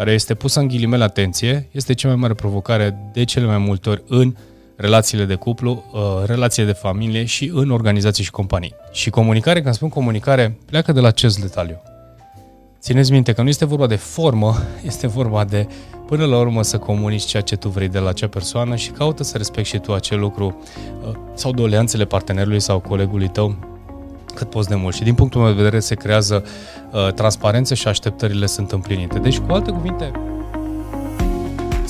care este pusă în ghilimele atenție, este cea mai mare provocare de cele mai multe ori în relațiile de cuplu, uh, relațiile de familie și în organizații și companii. Și comunicare, când spun comunicare, pleacă de la acest detaliu. Țineți minte că nu este vorba de formă, este vorba de până la urmă să comunici ceea ce tu vrei de la acea persoană și caută să respecti și tu acel lucru uh, sau doleanțele partenerului sau colegului tău cât poți de mult. Și din punctul meu de vedere se creează uh, transparență și așteptările sunt împlinite. Deci, cu alte cuvinte,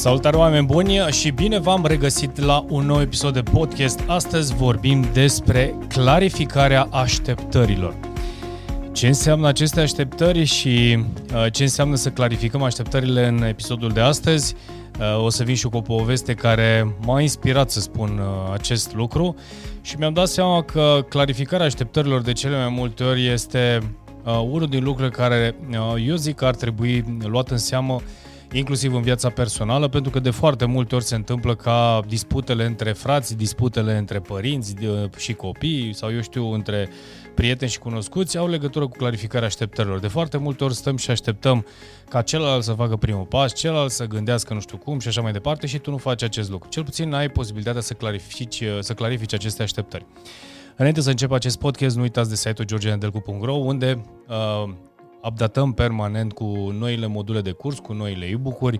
Salutare oameni buni și bine v-am regăsit la un nou episod de podcast. Astăzi vorbim despre clarificarea așteptărilor. Ce înseamnă aceste așteptări și uh, ce înseamnă să clarificăm așteptările în episodul de astăzi? Uh, o să vin și cu o poveste care m-a inspirat să spun uh, acest lucru și mi-am dat seama că clarificarea așteptărilor de cele mai multe ori este unul din lucrurile care eu zic că ar trebui luat în seamă inclusiv în viața personală, pentru că de foarte multe ori se întâmplă ca disputele între frați, disputele între părinți și copii sau eu știu, între prieteni și cunoscuți au legătură cu clarificarea așteptărilor. De foarte multe ori stăm și așteptăm ca celălalt să facă primul pas, celălalt să gândească nu știu cum și așa mai departe și tu nu faci acest lucru. Cel puțin ai posibilitatea să clarifici, să clarifici aceste așteptări. Înainte să încep acest podcast, nu uitați de site-ul georgenedelcu.ro unde uh, updatăm permanent cu noile module de curs, cu noile e-book-uri.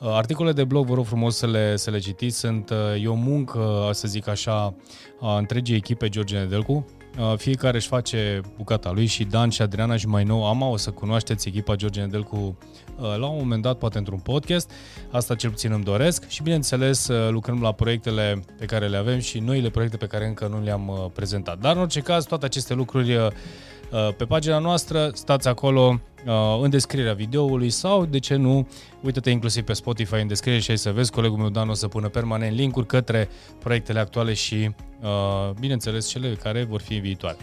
Uh, articolele de blog, vă rog frumos să le, să le citiți, sunt, uh, e o muncă, să zic așa, a întregii echipe George Nedelcu. Uh, fiecare își face bucata lui și Dan și Adriana și mai nou Ama o să cunoașteți echipa George Nedelcu la un moment dat, poate într-un podcast. Asta cel puțin îmi doresc și bineînțeles lucrăm la proiectele pe care le avem și noile proiecte pe care încă nu le-am prezentat. Dar în orice caz, toate aceste lucruri Uh, pe pagina noastră, stați acolo uh, în descrierea videoului sau, de ce nu, uite-te inclusiv pe Spotify în descriere și ai să vezi, colegul meu Dan o să pună permanent linkuri către proiectele actuale și, uh, bineînțeles, cele care vor fi în viitoare.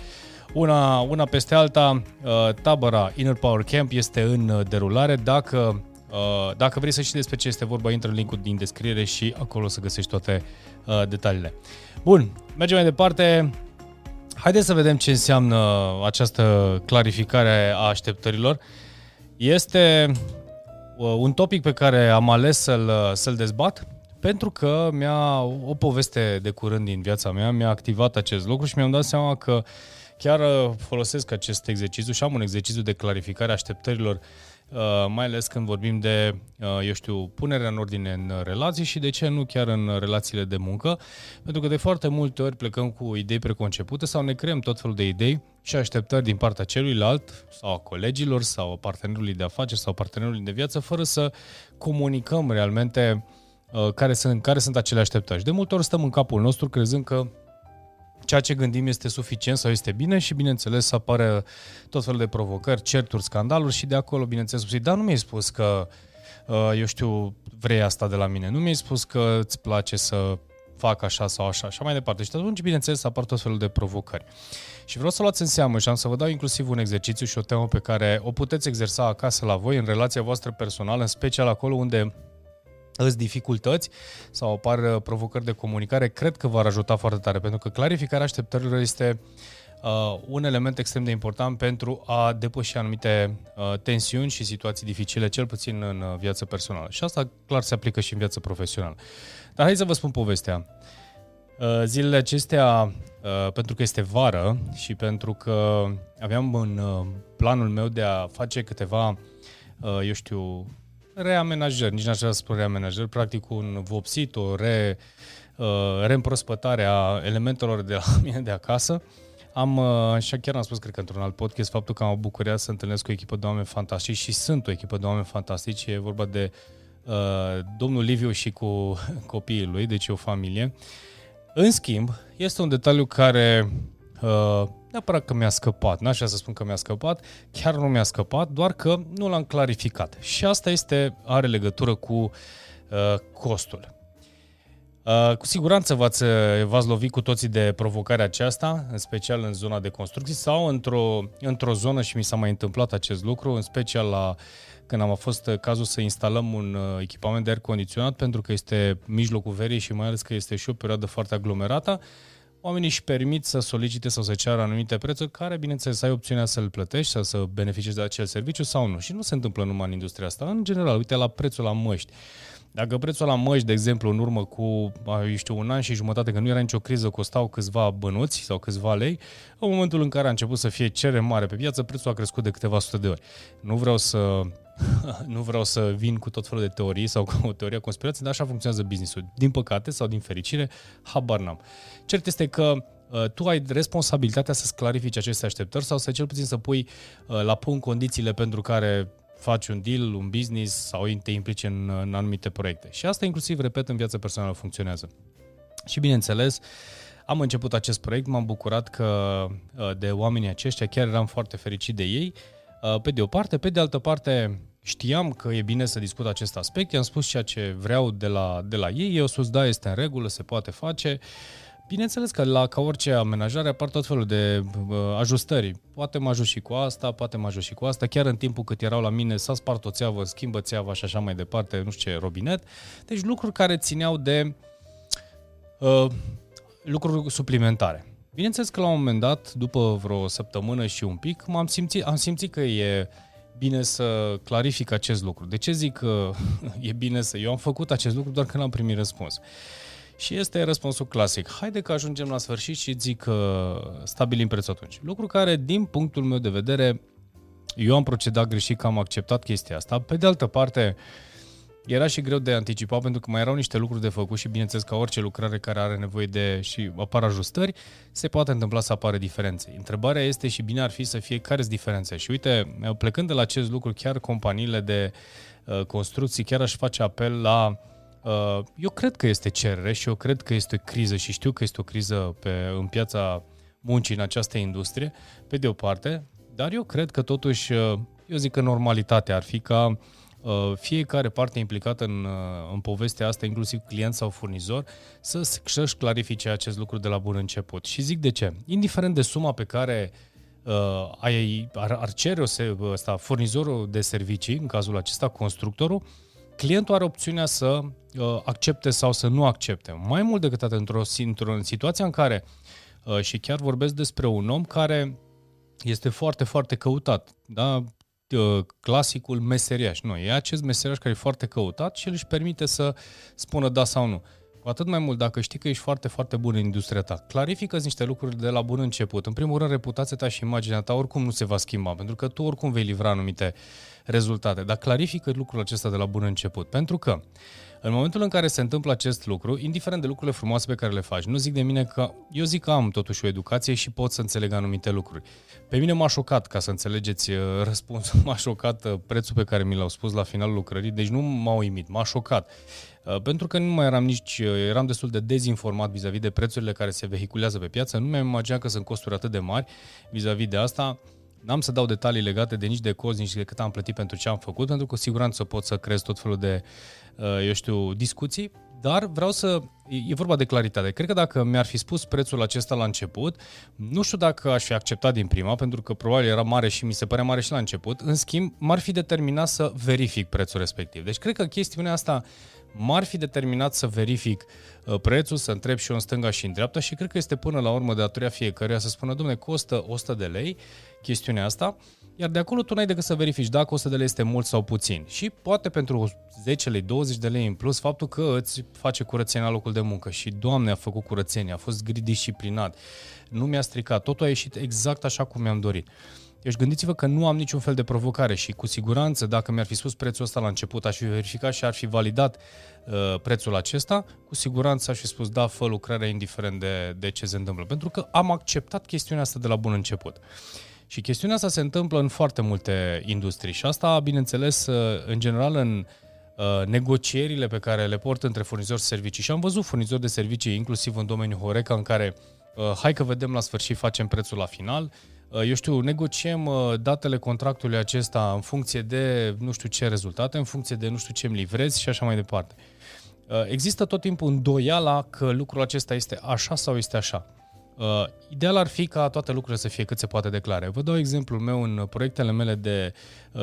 Una, una peste alta, tabăra Inner Power Camp este în derulare. Dacă, dacă vrei să știi despre ce este vorba, intră în linkul din descriere și acolo să găsești toate detaliile. Bun, mergem mai departe. Haideți să vedem ce înseamnă această clarificare a așteptărilor. Este uh, un topic pe care am ales să-l, să-l dezbat pentru că mi-a o poveste de curând din viața mea, mi-a activat acest lucru și mi-am dat seama că chiar uh, folosesc acest exercițiu și am un exercițiu de clarificare a așteptărilor Uh, mai ales când vorbim de, uh, eu știu, punerea în ordine în relații și de ce nu chiar în relațiile de muncă, pentru că de foarte multe ori plecăm cu idei preconcepute sau ne creăm tot felul de idei și așteptări din partea celuilalt sau a colegilor sau a partenerului de afaceri sau partenerului de viață fără să comunicăm realmente uh, care sunt, care sunt acele așteptări. Și de multe ori stăm în capul nostru crezând că ceea ce gândim este suficient sau este bine și, bineînțeles, să apare tot felul de provocări, certuri, scandaluri și de acolo, bineînțeles, spui, dar nu mi-ai spus că, uh, eu știu, vrei asta de la mine, nu mi-ai spus că îți place să fac așa sau așa, așa mai departe. Și atunci, bineînțeles, apar tot felul de provocări. Și vreau să luați în seamă și am să vă dau inclusiv un exercițiu și o temă pe care o puteți exersa acasă la voi, în relația voastră personală, în special acolo unde îți dificultăți sau apar uh, provocări de comunicare, cred că v-ar ajuta foarte tare, pentru că clarificarea așteptărilor este uh, un element extrem de important pentru a depăși anumite uh, tensiuni și situații dificile, cel puțin în uh, viața personală. Și asta clar se aplică și în viața profesională. Dar hai să vă spun povestea. Uh, zilele acestea, uh, pentru că este vară și pentru că aveam în uh, planul meu de a face câteva, uh, eu știu, reamenajări, nici n-aș vrea să spun reamenajări, practic un vopsit, o re, uh, reîmprospătare a elementelor de la mine de acasă. Am, uh, și chiar am spus, cred că într-un alt podcast, faptul că am o bucuria să întâlnesc cu o echipă de oameni fantastici și sunt o echipă de oameni fantastici. E vorba de uh, domnul Liviu și cu copiii lui, deci e o familie. În schimb, este un detaliu care uh, neapărat că mi-a scăpat, n-aș vrea să spun că mi-a scăpat, chiar nu mi-a scăpat, doar că nu l-am clarificat. Și asta este, are legătură cu uh, costul. Uh, cu siguranță v-ați, v-ați lovit cu toții de provocarea aceasta, în special în zona de construcții sau într-o, într-o zonă și mi s-a mai întâmplat acest lucru, în special la când am fost cazul să instalăm un uh, echipament de aer condiționat pentru că este mijlocul verii și mai ales că este și o perioadă foarte aglomerată, oamenii își permit să solicite sau să ceară anumite prețuri care, bineînțeles, să ai opțiunea să-l plătești sau să beneficiezi de acel serviciu sau nu. Și nu se întâmplă numai în industria asta. În general, uite la prețul la măști. Dacă prețul la măști, de exemplu, în urmă cu, eu știu, un an și jumătate, că nu era nicio criză, costau câțiva bănuți sau câțiva lei, în momentul în care a început să fie cerere mare pe piață, prețul a crescut de câteva sute de ori. Nu vreau să nu vreau să vin cu tot felul de teorii sau cu o teorie conspirației, dar așa funcționează businessul. Din păcate sau din fericire, habar n-am. Cert este că uh, tu ai responsabilitatea să-ți clarifici aceste așteptări sau să cel puțin să pui uh, la punct condițiile pentru care faci un deal, un business sau te implici în, în anumite proiecte. Și asta inclusiv, repet, în viața personală funcționează. Și bineînțeles, am început acest proiect, m-am bucurat că uh, de oamenii aceștia, chiar eram foarte fericit de ei, uh, pe de o parte, pe de altă parte știam că e bine să discut acest aspect, i-am spus ceea ce vreau de la, de la ei, ei au spus da, este în regulă, se poate face, Bineînțeles că la ca orice amenajare apar tot felul de uh, ajustări. Poate mă ajut și cu asta, poate mă ajut și cu asta. Chiar în timpul cât erau la mine s-a spart o țeavă, schimbă țeava și așa mai departe, nu știu ce, robinet. Deci lucruri care țineau de uh, lucruri suplimentare. Bineînțeles că la un moment dat, după vreo săptămână și un pic, m-am simțit, am simțit că e bine să clarific acest lucru. De ce zic că e bine să... Eu am făcut acest lucru doar când am primit răspuns. Și este răspunsul clasic. Haide că ajungem la sfârșit și zic că stabilim prețul atunci. Lucru care, din punctul meu de vedere, eu am procedat greșit că am acceptat chestia asta. Pe de altă parte, era și greu de anticipat pentru că mai erau niște lucruri de făcut și bineînțeles ca orice lucrare care are nevoie de și apar ajustări, se poate întâmpla să apară diferențe. Întrebarea este și bine ar fi să fie care sunt diferențe. Și uite, plecând de la acest lucru, chiar companiile de uh, construcții chiar aș face apel la Uh, eu cred că este cerere și eu cred că este o criză și știu că este o criză pe, în piața muncii în această industrie, pe de o parte, dar eu cred că totuși, uh, eu zic că normalitatea ar fi ca uh, fiecare parte implicată în, în povestea asta, inclusiv client sau furnizor, să, să-și clarifice acest lucru de la bun început. Și zic de ce. Indiferent de suma pe care uh, ai, ar, ar cere o, ăsta, furnizorul de servicii, în cazul acesta constructorul, clientul are opțiunea să uh, accepte sau să nu accepte. Mai mult decât atât, într-o, într-o situație în care, uh, și chiar vorbesc despre un om care este foarte, foarte căutat, da? Uh, clasicul meseriaș. Nu, e acest meseriaș care e foarte căutat și el își permite să spună da sau nu. Cu atât mai mult dacă știi că ești foarte, foarte bun în industria ta. clarifică niște lucruri de la bun început. În primul rând, reputația ta și imaginea ta oricum nu se va schimba, pentru că tu oricum vei livra anumite rezultate. Dar clarifică lucrul acesta de la bun început. Pentru că în momentul în care se întâmplă acest lucru, indiferent de lucrurile frumoase pe care le faci, nu zic de mine că eu zic că am totuși o educație și pot să înțeleg anumite lucruri. Pe mine m-a șocat, ca să înțelegeți uh, răspunsul, m-a șocat uh, prețul pe care mi l-au spus la finalul lucrării, deci nu m-a uimit, m-a șocat. Uh, pentru că nu mai eram nici, eram destul de dezinformat vis-a-vis de prețurile care se vehiculează pe piață, nu mi-am imaginat că sunt costuri atât de mari vis-a-vis de asta. N-am să dau detalii legate de nici de cozi, nici de cât am plătit pentru ce am făcut, pentru că cu siguranță pot să crezi tot felul de, uh, eu știu, discuții, dar vreau să... E vorba de claritate. Cred că dacă mi-ar fi spus prețul acesta la început, nu știu dacă aș fi acceptat din prima, pentru că probabil era mare și mi se părea mare și la început. În schimb, m-ar fi determinat să verific prețul respectiv. Deci cred că chestiunea asta m-ar fi determinat să verific uh, prețul, să întreb și eu în stânga și în dreapta și cred că este până la urmă de datoria fiecăruia să spună, domne, costă 100 de lei chestiunea asta, iar de acolo tu n-ai decât să verifici dacă 100 de lei este mult sau puțin. Și poate pentru 10 lei, 20 de lei în plus, faptul că îți face curățenia la locul de muncă și Doamne a făcut curățenia, a fost disciplinat, nu mi-a stricat, totul a ieșit exact așa cum mi-am dorit. Deci gândiți-vă că nu am niciun fel de provocare și cu siguranță dacă mi-ar fi spus prețul ăsta la început, aș fi verificat și ar fi validat uh, prețul acesta, cu siguranță aș fi spus da, fă lucrarea indiferent de, de ce se întâmplă. Pentru că am acceptat chestiunea asta de la bun început. Și chestiunea asta se întâmplă în foarte multe industrii și asta, bineînțeles, uh, în general în uh, negocierile pe care le port între furnizori de servicii. Și am văzut furnizori de servicii, inclusiv în domeniul Horeca, în care uh, hai că vedem la sfârșit, facem prețul la final, Uh, eu știu, negociem uh, datele contractului acesta în funcție de nu știu ce rezultate, în funcție de nu știu ce îmi livrezi și așa mai departe. Uh, există tot timpul îndoiala că lucrul acesta este așa sau este așa. Ideal ar fi ca toate lucrurile să fie cât se poate declare. Vă dau exemplul meu în proiectele mele de,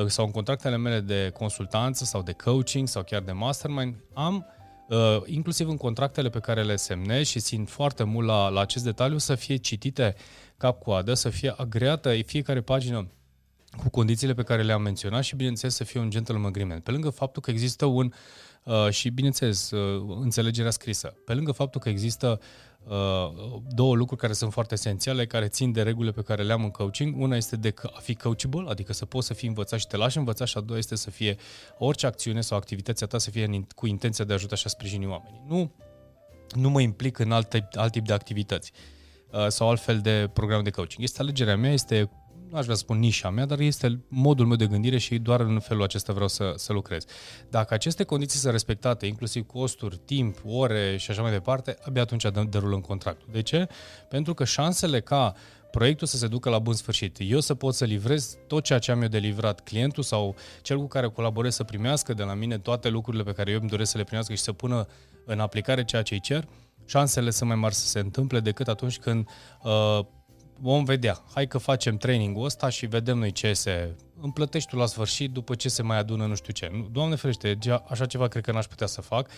sau în contractele mele de consultanță sau de coaching sau chiar de mastermind. Am uh, inclusiv în contractele pe care le semnezi și țin foarte mult la, la acest detaliu, să fie citite cap-coadă, să fie agreată fiecare pagină cu condițiile pe care le-am menționat și, bineînțeles, să fie un gentleman agreement. Pe lângă faptul că există un, uh, și, bineînțeles, uh, înțelegerea scrisă, pe lângă faptul că există uh, două lucruri care sunt foarte esențiale, care țin de regulile pe care le-am în coaching. Una este de a fi coachable, adică să poți să fii învățat și te lași învăța și a doua este să fie orice acțiune sau activitatea ta să fie cu intenția de a ajuta și a sprijini oamenii. Nu, nu mă implic în alt, alt tip de activități uh, sau altfel de program de coaching. Este alegerea mea, este nu aș vrea să spun nișa mea, dar este modul meu de gândire și doar în felul acesta vreau să, să lucrez. Dacă aceste condiții sunt respectate, inclusiv costuri, timp, ore și așa mai departe, abia atunci derulăm contractul. De ce? Pentru că șansele ca proiectul să se ducă la bun sfârșit. Eu să pot să livrez tot ceea ce am eu de livrat clientul sau cel cu care colaborez să primească de la mine toate lucrurile pe care eu îmi doresc să le primească și să pună în aplicare ceea ce îi cer, șansele sunt mai mari să se întâmple decât atunci când uh, vom vedea. Hai că facem trainingul ăsta și vedem noi ce se împlătești tu la sfârșit după ce se mai adună nu știu ce. Doamne ferește, așa ceva cred că n-aș putea să fac.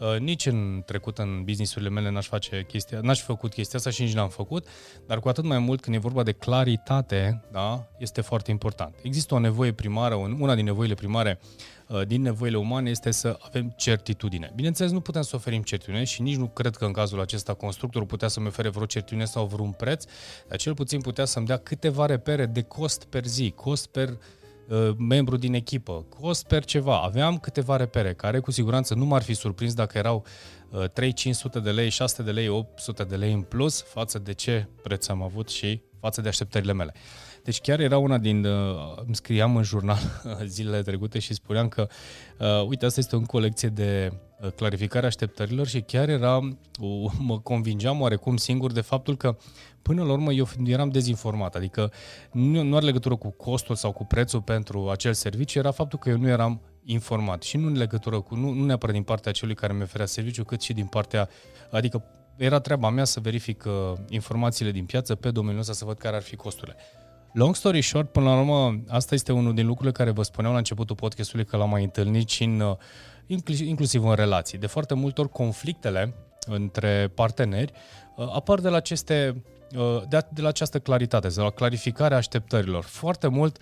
Uh, nici în trecut în businessurile mele n-aș face chestia, n-aș fi făcut chestia asta și nici n-am făcut, dar cu atât mai mult când e vorba de claritate, da, este foarte important. Există o nevoie primară, una din nevoile primare uh, din nevoile umane este să avem certitudine. Bineînțeles, nu putem să oferim certitudine și nici nu cred că în cazul acesta constructorul putea să-mi ofere vreo certitudine sau vreun preț, dar cel puțin putea să-mi dea câteva repere de cost per zi, cost per Uh, membru din echipă, cost per ceva. Aveam câteva repere care cu siguranță nu m-ar fi surprins dacă erau 3 uh, 500 de lei, 600 de lei, 800 de lei în plus față de ce preț am avut și față de așteptările mele. Deci chiar era una din, uh, îmi scriam în jurnal zilele trecute și spuneam că, uh, uite, asta este o colecție de uh, clarificare așteptărilor și chiar era, uh, mă convingeam oarecum singur de faptul că până la urmă eu eram dezinformat, adică nu, nu are legătură cu costul sau cu prețul pentru acel serviciu, era faptul că eu nu eram informat și nu în legătură cu, nu, nu neapărat din partea celui care mi oferea serviciu, cât și din partea, adică era treaba mea să verific uh, informațiile din piață pe domeniul ăsta, să văd care ar fi costurile. Long story short, până la urmă, asta este unul din lucrurile care vă spuneam la începutul podcastului că l-am mai întâlnit și în, uh, inclusiv în relații. De foarte multe ori conflictele între parteneri uh, apar de la aceste uh, de, de la această claritate, de la clarificarea așteptărilor. Foarte mult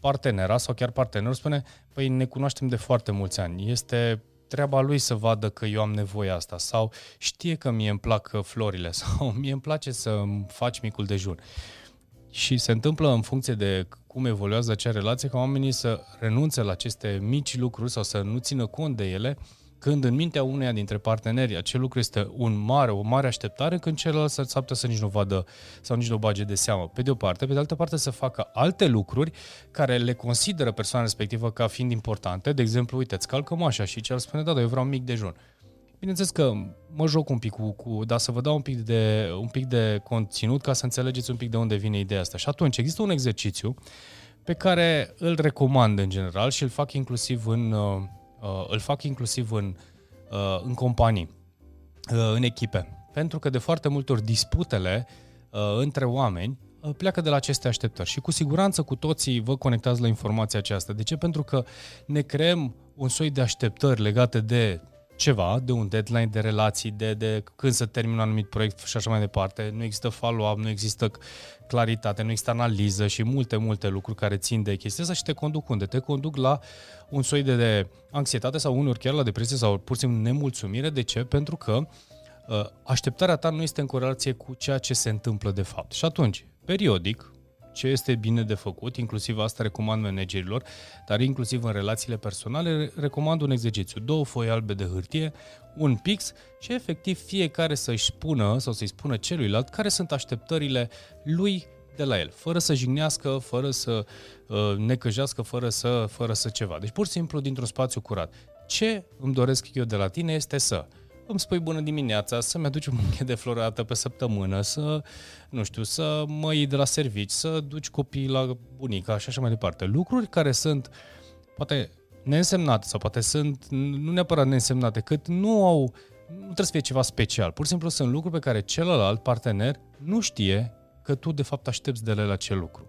partenera sau chiar partenerul spune, păi ne cunoaștem de foarte mulți ani, este treaba lui să vadă că eu am nevoie asta sau știe că mie îmi plac florile sau mie îmi place să faci micul dejun. Și se întâmplă în funcție de cum evoluează acea relație ca oamenii să renunțe la aceste mici lucruri sau să nu țină cont de ele, când în mintea uneia dintre parteneri acel lucru este un mare, o mare așteptare, când celălalt s-ar să nici nu vadă sau nici nu bage de seamă. Pe de o parte, pe de altă parte să facă alte lucruri care le consideră persoana respectivă ca fiind importante. De exemplu, uite, îți calcă mașa și cel spune, da, dar eu vreau un mic dejun. Bineînțeles că mă joc un pic cu, cu dar să vă dau un pic, de, un pic de conținut ca să înțelegeți un pic de unde vine ideea asta. Și atunci există un exercițiu pe care îl recomand în general și îl fac inclusiv în, uh, uh îl fac inclusiv în, uh, în companii, uh, în echipe. Pentru că de foarte multe ori disputele uh, între oameni uh, pleacă de la aceste așteptări și cu siguranță cu toții vă conectați la informația aceasta. De ce? Pentru că ne creăm un soi de așteptări legate de ceva, de un deadline, de relații, de, de când să termin un anumit proiect și așa mai departe. Nu există follow-up, nu există claritate, nu există analiză și multe, multe lucruri care țin de chestia asta și te conduc unde? Te conduc la un soi de, de anxietate sau uneori chiar la depresie sau pur și simplu nemulțumire. De ce? Pentru că uh, așteptarea ta nu este în corelație cu ceea ce se întâmplă de fapt. Și atunci, periodic, ce este bine de făcut, inclusiv asta recomand managerilor, dar inclusiv în relațiile personale, recomand un exercițiu, două foi albe de hârtie, un pix și efectiv fiecare să-și spună sau să-i spună celuilalt care sunt așteptările lui de la el, fără să jignească, fără să uh, necăjească, fără să, fără să ceva. Deci pur și simplu dintr-un spațiu curat. Ce îmi doresc eu de la tine este să îmi spui bună dimineața, să-mi aduci un buchet de flori dată pe săptămână, să, nu știu, să mă iei de la servici, să duci copiii la bunica și așa mai departe. Lucruri care sunt, poate, neînsemnate sau poate sunt, nu neapărat neînsemnate, cât nu au, nu trebuie să fie ceva special. Pur și simplu sunt lucruri pe care celălalt partener nu știe că tu de fapt aștepți de la acel lucru.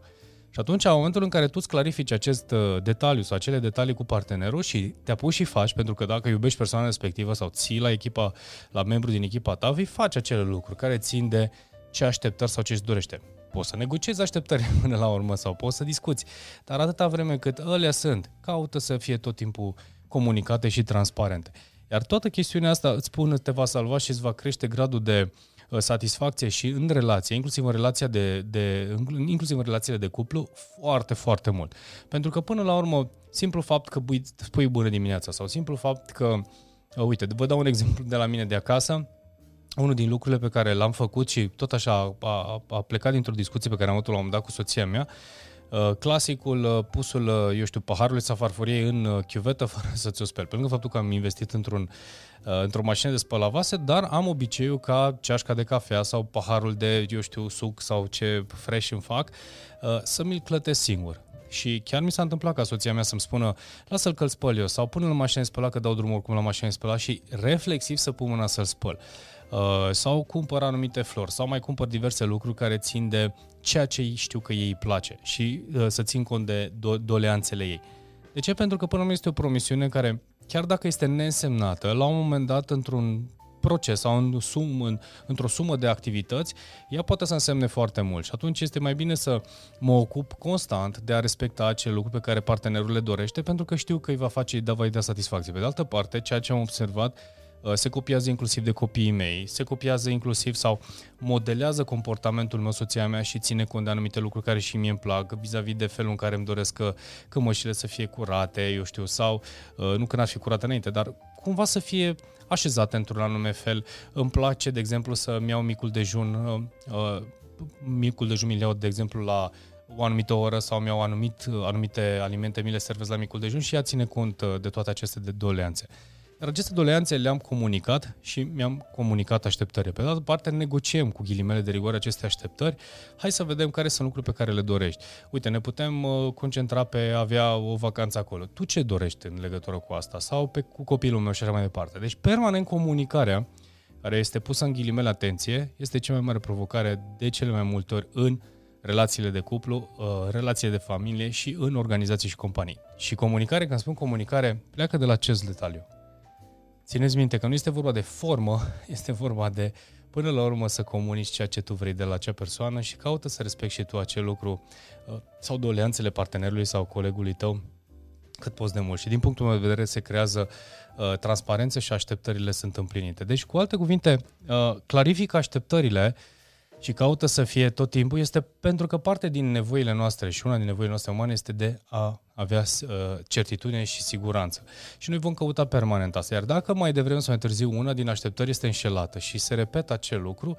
Și atunci, în momentul în care tu îți clarifici acest uh, detaliu sau acele detalii cu partenerul și te apuci și faci, pentru că dacă iubești persoana respectivă sau ții la echipa, la membru din echipa ta, vei face acele lucruri care țin de ce așteptări sau ce îți dorește. Poți să negociezi așteptări până la urmă sau poți să discuți, dar atâta vreme cât alea sunt, caută să fie tot timpul comunicate și transparente. Iar toată chestiunea asta îți spun, te va salva și îți va crește gradul de uh, satisfacție și în relație, inclusiv în, relația de, de, inclusiv în relațiile de cuplu, foarte, foarte mult. Pentru că până la urmă, simplu fapt că spui bună dimineața sau simplu fapt că, uh, uite, vă dau un exemplu de la mine de acasă, unul din lucrurile pe care l-am făcut și tot așa a, a plecat dintr-o discuție pe care am avut-o la un moment dat cu soția mea, uh, clasicul, uh, pusul, uh, eu știu, paharului sau farfuriei în chiuvetă fără să ți-o speli. Pe lângă faptul că am investit într-un, într-o mașină de spălat vase, dar am obiceiul ca ceașca de cafea sau paharul de, eu știu, suc sau ce fresh îmi fac, să mi-l clătesc singur. Și chiar mi s-a întâmplat ca soția mea să-mi spună lasă-l că-l spăl eu sau pune-l în mașină de spălat că dau drumul oricum la mașină de spălat și reflexiv să pun mâna să-l spăl. Uh, sau cumpăr anumite flori sau mai cumpăr diverse lucruri care țin de ceea ce știu că ei îi place și uh, să țin cont de do- doleanțele ei. De ce? Pentru că până la urmă este o promisiune care, chiar dacă este neînsemnată, la un moment dat într-un proces sau în sum, în, într-o sumă de activități, ea poate să însemne foarte mult și atunci este mai bine să mă ocup constant de a respecta acele lucruri pe care partenerul le dorește pentru că știu că îi va face, îi va da satisfacție. Pe de altă parte, ceea ce am observat Uh, se copiază inclusiv de copiii mei, se copiază inclusiv sau modelează comportamentul meu, soția mea și ține cont de anumite lucruri care și mie îmi plac, vis-a-vis de felul în care îmi doresc că, că mășile să fie curate, eu știu, sau uh, nu că n-ar fi curate înainte, dar cumva să fie așezate într-un anume fel. Îmi place, de exemplu, să-mi iau micul dejun, uh, micul dejun mi iau, de exemplu, la o anumită oră sau mi-au anumit, anumite alimente, mi le servesc la micul dejun și ea ține cont de toate aceste doleanțe. Dar aceste doleanțe le-am comunicat și mi-am comunicat așteptările. Pe de altă parte, negociem cu ghilimele de rigoare aceste așteptări. Hai să vedem care sunt lucruri pe care le dorești. Uite, ne putem uh, concentra pe a avea o vacanță acolo. Tu ce dorești în legătură cu asta? Sau pe, cu copilul meu și așa mai departe. Deci, permanent comunicarea, care este pusă în ghilimele atenție, este cea mai mare provocare de cele mai multe ori în relațiile de cuplu, uh, relațiile de familie și în organizații și companii. Și comunicare, când spun comunicare, pleacă de la acest detaliu. Țineți minte că nu este vorba de formă, este vorba de până la urmă să comunici ceea ce tu vrei de la acea persoană și caută să respecti și tu acel lucru uh, sau doleanțele partenerului sau colegului tău cât poți de mult. Și din punctul meu de vedere se creează uh, transparență și așteptările sunt împlinite. Deci, cu alte cuvinte, uh, clarifică așteptările și caută să fie tot timpul, este pentru că parte din nevoile noastre și una din nevoile noastre umane este de a avea uh, certitudine și siguranță. Și noi vom căuta permanent asta. Iar dacă mai devreme sau mai târziu una din așteptări este înșelată și se repetă acel lucru,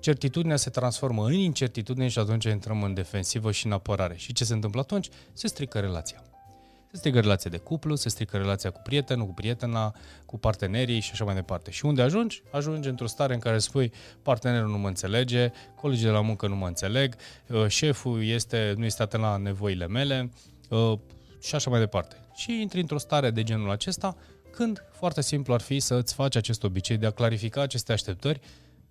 certitudinea se transformă în incertitudine și atunci intrăm în defensivă și în apărare. Și ce se întâmplă atunci? Se strică relația. Se strică relația de cuplu, se strică relația cu prietenul, cu prietena, cu partenerii și așa mai departe. Și unde ajungi? Ajungi într-o stare în care spui partenerul nu mă înțelege, colegii de la muncă nu mă înțeleg, uh, șeful este, nu este atent la nevoile mele uh, și așa mai departe. Și intri într-o stare de genul acesta când foarte simplu ar fi să îți faci acest obicei de a clarifica aceste așteptări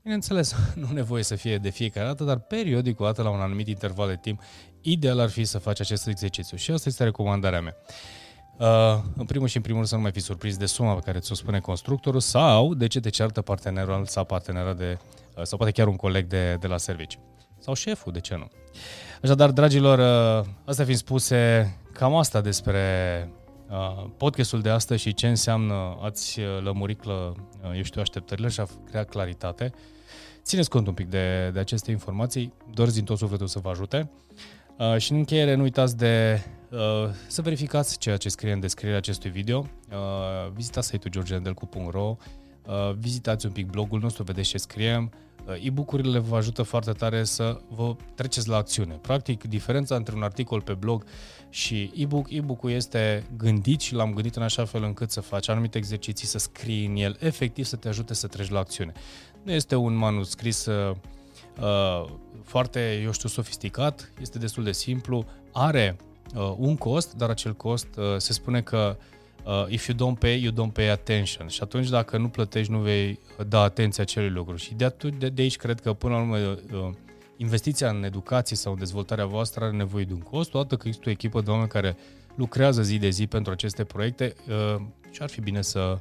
Bineînțeles, nu nevoie să fie de fiecare dată, dar periodic, o dată la un anumit interval de timp, ideal ar fi să faci acest exercițiu. Și asta este recomandarea mea. Uh, în primul și în primul rând să nu mai fi surprins de suma pe care ți-o spune constructorul sau de ce te ceartă partenerul sau partenera de, uh, sau poate chiar un coleg de, de la serviciu. Sau șeful, de ce nu? Așadar, dragilor, uh, astea fiind spuse, cam asta despre uh, podcastul de astăzi și ce înseamnă ați uh, lămurit, uh, eu știu, așteptările și a crea claritate. Țineți cont un pic de, de aceste informații, doresc din tot sufletul să vă ajute. Uh, și în încheiere nu uitați de uh, să verificați ceea ce scrie în descrierea acestui video. Uh, vizitați site-ul georgiandelcu.ro, uh, vizitați un pic blogul nostru, vedeți ce scriem. Uh, e-book-urile vă ajută foarte tare să vă treceți la acțiune. Practic, diferența între un articol pe blog și e-book, e-book-ul este gândit și l-am gândit în așa fel încât să faci anumite exerciții, să scrii în el, efectiv să te ajute să treci la acțiune. Nu este un manuscris uh, uh, foarte, eu știu, sofisticat, este destul de simplu, are uh, un cost, dar acel cost uh, se spune că uh, if you don't pay, you don't pay attention. Și atunci dacă nu plătești, nu vei da atenție acelui lucru. Și de, atu- de, de aici cred că până la urmă uh, investiția în educație sau în dezvoltarea voastră are nevoie de un cost, odată că există o echipă de oameni care lucrează zi de zi pentru aceste proiecte uh, și ar fi bine să uh,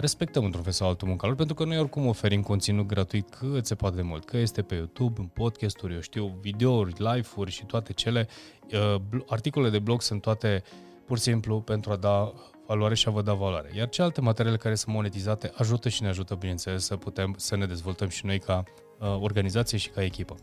respectăm într-un fel sau altul munca lor, pentru că noi oricum oferim conținut gratuit cât se poate de mult, că este pe YouTube, în podcasturi, eu știu, videouri, live-uri și toate cele. Uh, articole de blog sunt toate pur și simplu pentru a da valoare și a vă da valoare. Iar celelalte materiale care sunt monetizate ajută și ne ajută, bineînțeles, să putem să ne dezvoltăm și noi ca uh, organizație și ca echipă.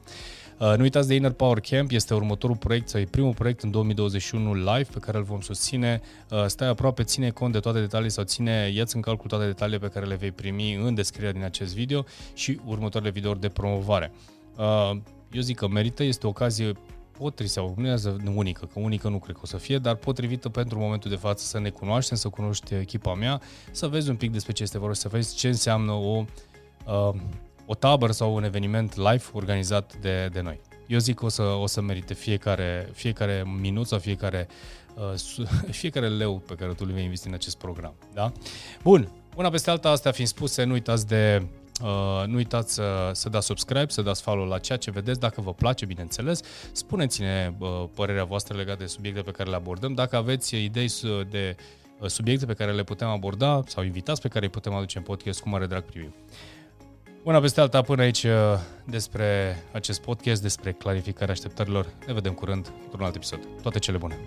Uh, nu uitați de Inner Power Camp, este următorul proiect sau e primul proiect în 2021 live pe care îl vom susține. Uh, stai aproape, ține cont de toate detaliile sau ține, ia în calcul toate detaliile pe care le vei primi în descrierea din acest video și următoarele videouri de promovare. Uh, eu zic că merită, este o ocazie potrivit sau nu unică, că unică nu cred că o să fie, dar potrivită pentru momentul de față să ne cunoaștem, să cunoști echipa mea, să vezi un pic despre ce este vorba, să vezi ce înseamnă o, uh, o tabără sau un eveniment live organizat de, de noi. Eu zic că o să, o să merite fiecare, fiecare minut sau fiecare, uh, fiecare leu pe care tu le vei investi în acest program. Da? Bun, una peste alta, astea fiind spuse, nu uitați de Uh, nu uitați să, să dați subscribe, să dați follow la ceea ce vedeți, dacă vă place, bineînțeles. Spuneți-ne uh, părerea voastră legată de subiecte pe care le abordăm. Dacă aveți idei de uh, subiecte pe care le putem aborda sau invitați pe care îi putem aduce în podcast, cu mare drag privim. Una peste alta, până aici uh, despre acest podcast, despre clarificarea așteptărilor. Ne vedem curând într-un alt episod. Toate cele bune!